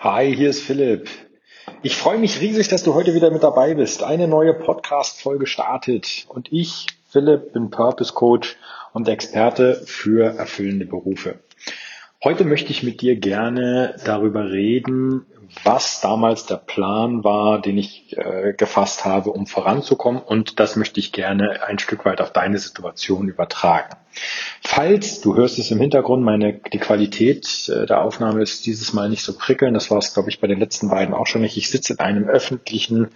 Hi, hier ist Philipp. Ich freue mich riesig, dass du heute wieder mit dabei bist. Eine neue Podcast-Folge startet und ich, Philipp, bin Purpose Coach und Experte für erfüllende Berufe. Heute möchte ich mit dir gerne darüber reden, was damals der Plan war, den ich äh, gefasst habe, um voranzukommen. Und das möchte ich gerne ein Stück weit auf deine Situation übertragen. Falls, du hörst es im Hintergrund, meine, die Qualität äh, der Aufnahme ist dieses Mal nicht so prickelnd. Das war es, glaube ich, bei den letzten beiden auch schon nicht. Ich sitze in einem öffentlichen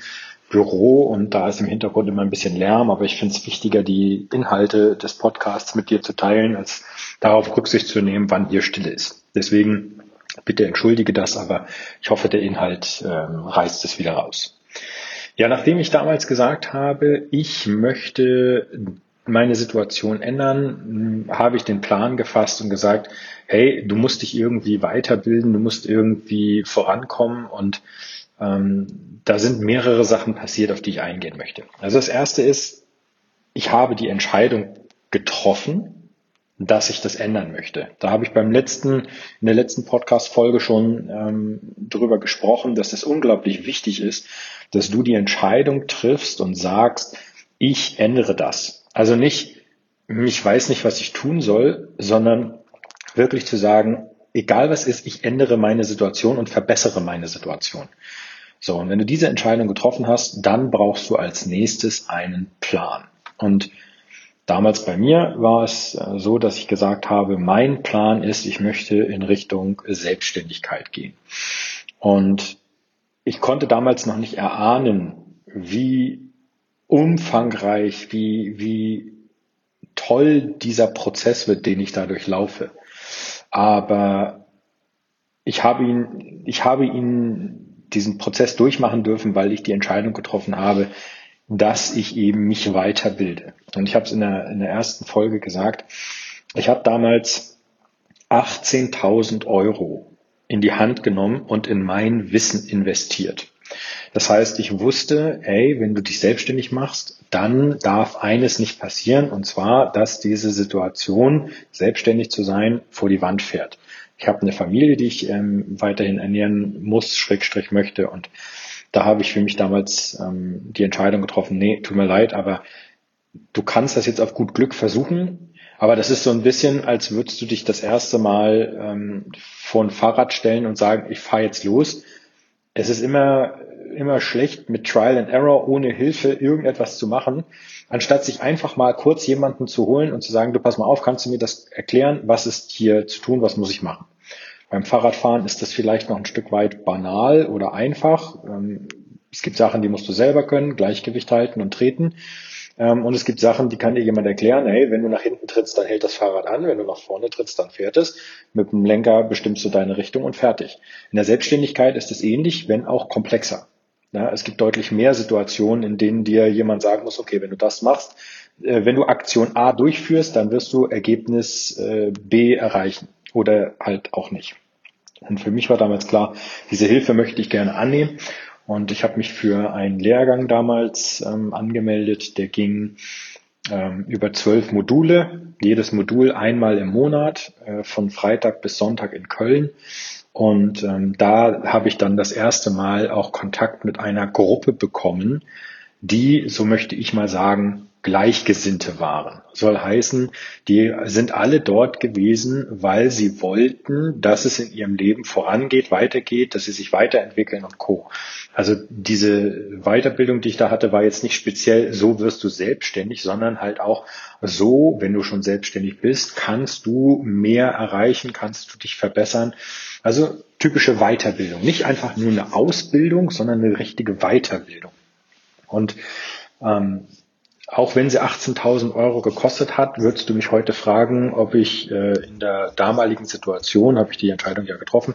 Büro und da ist im Hintergrund immer ein bisschen Lärm, aber ich finde es wichtiger, die Inhalte des Podcasts mit dir zu teilen, als darauf Rücksicht zu nehmen, wann hier Stille ist. Deswegen bitte entschuldige das, aber ich hoffe, der Inhalt ähm, reißt es wieder raus. Ja, nachdem ich damals gesagt habe, ich möchte meine Situation ändern, habe ich den Plan gefasst und gesagt, hey, du musst dich irgendwie weiterbilden, du musst irgendwie vorankommen und ähm, da sind mehrere Sachen passiert, auf die ich eingehen möchte. Also das erste ist, ich habe die Entscheidung getroffen, dass ich das ändern möchte. Da habe ich beim letzten, in der letzten Podcast-Folge schon ähm, darüber gesprochen, dass es unglaublich wichtig ist, dass du die Entscheidung triffst und sagst, ich ändere das. Also nicht, ich weiß nicht, was ich tun soll, sondern wirklich zu sagen, egal was ist, ich ändere meine Situation und verbessere meine Situation. So, und wenn du diese Entscheidung getroffen hast, dann brauchst du als nächstes einen Plan. Und damals bei mir war es äh, so, dass ich gesagt habe, mein Plan ist, ich möchte in Richtung Selbstständigkeit gehen. Und ich konnte damals noch nicht erahnen, wie umfangreich, wie, wie toll dieser Prozess wird, den ich dadurch laufe. Aber ich habe ihn, ich habe ihn diesen Prozess durchmachen dürfen, weil ich die Entscheidung getroffen habe, dass ich eben mich weiterbilde. Und ich habe es in der, in der ersten Folge gesagt, ich habe damals 18.000 Euro in die Hand genommen und in mein Wissen investiert. Das heißt, ich wusste, hey, wenn du dich selbstständig machst, dann darf eines nicht passieren, und zwar, dass diese Situation, selbstständig zu sein, vor die Wand fährt. Ich habe eine Familie, die ich ähm, weiterhin ernähren muss, Schrägstrich möchte. Und da habe ich für mich damals ähm, die Entscheidung getroffen, nee, tut mir leid, aber du kannst das jetzt auf gut Glück versuchen. Aber das ist so ein bisschen, als würdest du dich das erste Mal ähm, vor ein Fahrrad stellen und sagen, ich fahre jetzt los. Es ist immer immer schlecht, mit Trial and Error ohne Hilfe irgendetwas zu machen, anstatt sich einfach mal kurz jemanden zu holen und zu sagen, du pass mal auf, kannst du mir das erklären, was ist hier zu tun, was muss ich machen? Beim Fahrradfahren ist das vielleicht noch ein Stück weit banal oder einfach. Ähm, es gibt Sachen, die musst du selber können, Gleichgewicht halten und treten. Ähm, und es gibt Sachen, die kann dir jemand erklären, hey, wenn du nach hinten trittst, dann hält das Fahrrad an, wenn du nach vorne trittst, dann fährt es. Mit dem Lenker bestimmst du deine Richtung und fertig. In der Selbstständigkeit ist es ähnlich, wenn auch komplexer. Ja, es gibt deutlich mehr Situationen, in denen dir jemand sagen muss, okay, wenn du das machst, äh, wenn du Aktion A durchführst, dann wirst du Ergebnis äh, B erreichen oder halt auch nicht. Und für mich war damals klar, diese Hilfe möchte ich gerne annehmen. Und ich habe mich für einen Lehrgang damals ähm, angemeldet, der ging ähm, über zwölf Module, jedes Modul einmal im Monat, äh, von Freitag bis Sonntag in Köln. Und ähm, da habe ich dann das erste Mal auch Kontakt mit einer Gruppe bekommen, die, so möchte ich mal sagen, Gleichgesinnte waren. Soll heißen, die sind alle dort gewesen, weil sie wollten, dass es in ihrem Leben vorangeht, weitergeht, dass sie sich weiterentwickeln und co. Also diese Weiterbildung, die ich da hatte, war jetzt nicht speziell, so wirst du selbstständig, sondern halt auch so, wenn du schon selbstständig bist, kannst du mehr erreichen, kannst du dich verbessern. Also typische Weiterbildung. Nicht einfach nur eine Ausbildung, sondern eine richtige Weiterbildung. Und ähm, auch wenn sie 18.000 Euro gekostet hat, würdest du mich heute fragen, ob ich äh, in der damaligen Situation, habe ich die Entscheidung ja getroffen,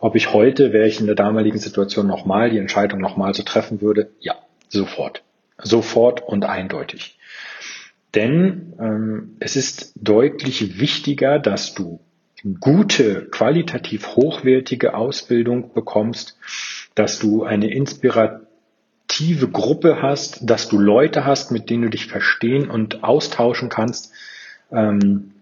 ob ich heute, wäre ich in der damaligen Situation nochmal die Entscheidung nochmal so treffen würde? Ja, sofort. Sofort und eindeutig. Denn ähm, es ist deutlich wichtiger, dass du gute, qualitativ hochwertige Ausbildung bekommst, dass du eine inspirative Gruppe hast, dass du Leute hast, mit denen du dich verstehen und austauschen kannst. Ähm,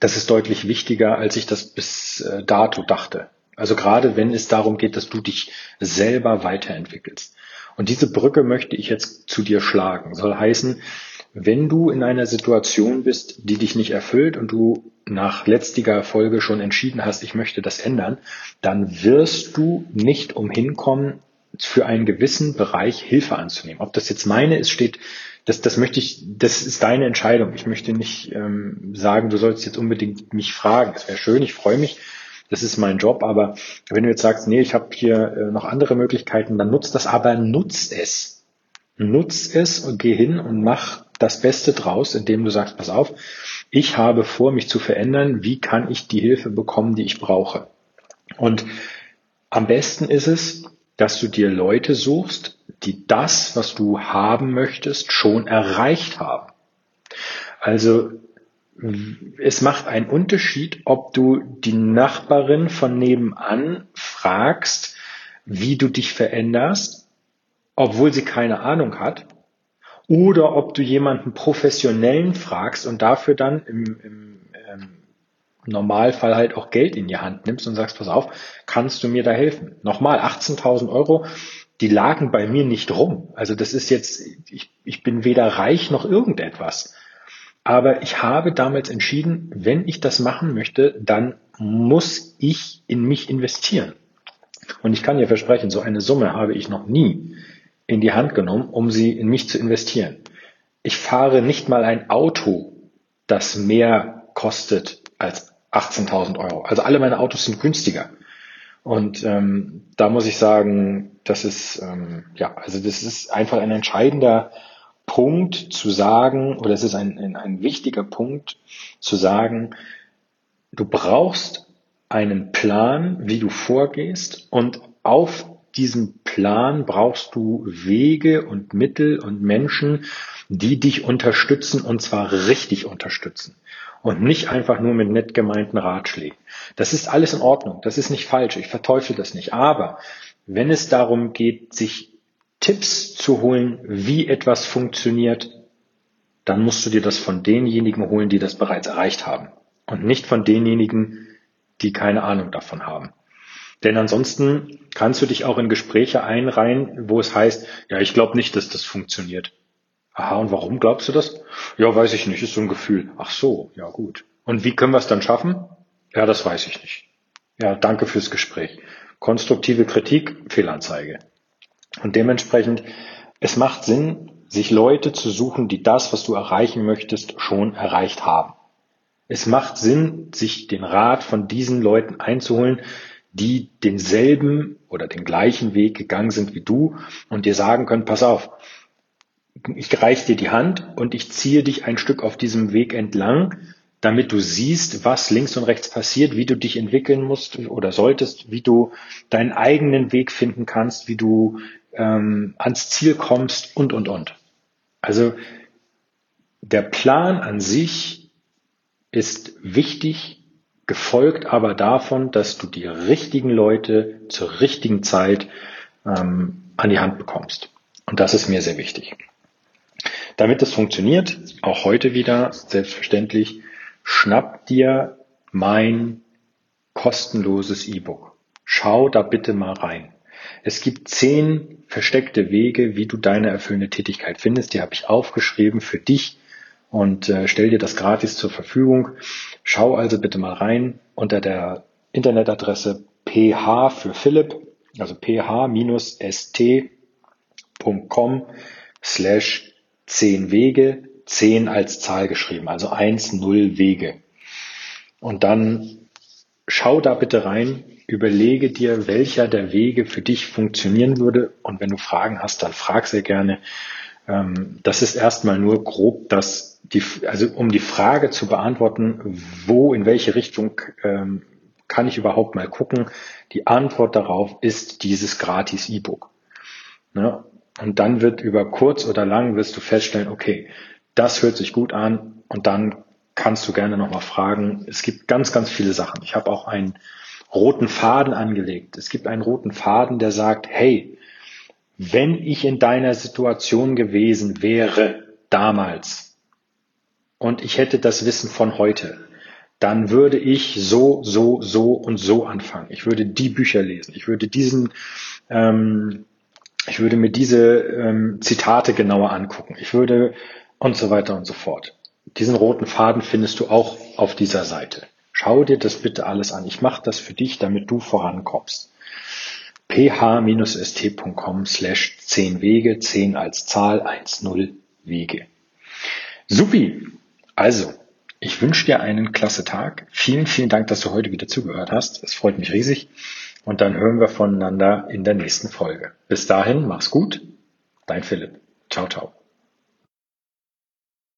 das ist deutlich wichtiger, als ich das bis äh, dato dachte. Also gerade wenn es darum geht, dass du dich selber weiterentwickelst. Und diese Brücke möchte ich jetzt zu dir schlagen. Soll heißen, wenn du in einer Situation bist, die dich nicht erfüllt und du nach letztiger Folge schon entschieden hast, ich möchte das ändern, dann wirst du nicht umhin kommen, für einen gewissen Bereich Hilfe anzunehmen. Ob das jetzt meine ist, steht, das, das möchte ich, das ist deine Entscheidung. Ich möchte nicht ähm, sagen, du sollst jetzt unbedingt mich fragen. Das wäre schön, ich freue mich. Das ist mein Job, aber wenn du jetzt sagst, nee, ich habe hier äh, noch andere Möglichkeiten, dann nutzt das, aber nutzt es. Nutz es und geh hin und mach das Beste draus, indem du sagst, pass auf, ich habe vor, mich zu verändern, wie kann ich die Hilfe bekommen, die ich brauche? Und am besten ist es, dass du dir Leute suchst, die das, was du haben möchtest, schon erreicht haben. Also es macht einen Unterschied, ob du die Nachbarin von nebenan fragst, wie du dich veränderst, obwohl sie keine Ahnung hat, oder ob du jemanden professionellen fragst und dafür dann im, im ähm, Normalfall halt auch Geld in die Hand nimmst und sagst, pass auf, kannst du mir da helfen? Nochmal, 18.000 Euro, die lagen bei mir nicht rum. Also das ist jetzt, ich, ich bin weder reich noch irgendetwas. Aber ich habe damals entschieden, wenn ich das machen möchte, dann muss ich in mich investieren. Und ich kann dir versprechen, so eine Summe habe ich noch nie in die Hand genommen, um sie in mich zu investieren. Ich fahre nicht mal ein Auto, das mehr kostet als 18.000 Euro. Also alle meine Autos sind günstiger. Und ähm, da muss ich sagen, das ist ähm, ja, also das ist einfach ein entscheidender Punkt zu sagen, oder es ist ein, ein, ein wichtiger Punkt zu sagen, du brauchst einen Plan, wie du vorgehst und auf diesem Plan brauchst du Wege und Mittel und Menschen, die dich unterstützen und zwar richtig unterstützen und nicht einfach nur mit nett gemeinten Ratschlägen. Das ist alles in Ordnung, das ist nicht falsch, ich verteufel das nicht. Aber wenn es darum geht, sich Tipps zu holen, wie etwas funktioniert, dann musst du dir das von denjenigen holen, die das bereits erreicht haben und nicht von denjenigen, die keine Ahnung davon haben. Denn ansonsten kannst du dich auch in Gespräche einreihen, wo es heißt, ja, ich glaube nicht, dass das funktioniert. Aha, und warum glaubst du das? Ja, weiß ich nicht, ist so ein Gefühl. Ach so, ja gut. Und wie können wir es dann schaffen? Ja, das weiß ich nicht. Ja, danke fürs Gespräch. Konstruktive Kritik, Fehlanzeige. Und dementsprechend, es macht Sinn, sich Leute zu suchen, die das, was du erreichen möchtest, schon erreicht haben. Es macht Sinn, sich den Rat von diesen Leuten einzuholen, die denselben oder den gleichen Weg gegangen sind wie du und dir sagen können, pass auf, ich reiche dir die Hand und ich ziehe dich ein Stück auf diesem Weg entlang, damit du siehst, was links und rechts passiert, wie du dich entwickeln musst oder solltest, wie du deinen eigenen Weg finden kannst, wie du ähm, ans Ziel kommst und, und, und. Also der Plan an sich ist wichtig, gefolgt aber davon, dass du die richtigen Leute zur richtigen Zeit ähm, an die Hand bekommst. Und das ist mir sehr wichtig. Damit es funktioniert, auch heute wieder selbstverständlich, schnapp dir mein kostenloses E-Book. Schau da bitte mal rein. Es gibt zehn versteckte Wege, wie du deine erfüllende Tätigkeit findest. Die habe ich aufgeschrieben für dich und äh, stell dir das gratis zur Verfügung. Schau also bitte mal rein unter der Internetadresse ph für Philipp, also ph-st.com slash 10 Wege, 10 als Zahl geschrieben, also 1, 0 Wege. Und dann schau da bitte rein, überlege dir, welcher der Wege für dich funktionieren würde. Und wenn du Fragen hast, dann frag sehr gerne. Ähm, das ist erstmal nur grob das, die, also um die Frage zu beantworten, wo, in welche Richtung ähm, kann ich überhaupt mal gucken. Die Antwort darauf ist dieses gratis E-Book. Ne? Und dann wird über kurz oder lang wirst du feststellen, okay, das hört sich gut an und dann kannst du gerne nochmal fragen. Es gibt ganz, ganz viele Sachen. Ich habe auch einen roten Faden angelegt. Es gibt einen roten Faden, der sagt, hey, wenn ich in deiner Situation gewesen wäre damals und ich hätte das Wissen von heute, dann würde ich so, so, so und so anfangen. Ich würde die Bücher lesen. Ich würde diesen, ähm, ich würde mir diese ähm, Zitate genauer angucken. Ich würde und so weiter und so fort. Diesen roten Faden findest du auch auf dieser Seite. Schau dir das bitte alles an. Ich mache das für dich, damit du vorankommst. ph-st.com slash 10 Wege, 10 als Zahl, 1-0 Wege. Supi! Also, ich wünsche dir einen klasse Tag. Vielen, vielen Dank, dass du heute wieder zugehört hast. Es freut mich riesig. Und dann hören wir voneinander in der nächsten Folge. Bis dahin, mach's gut. Dein Philipp. Ciao, ciao.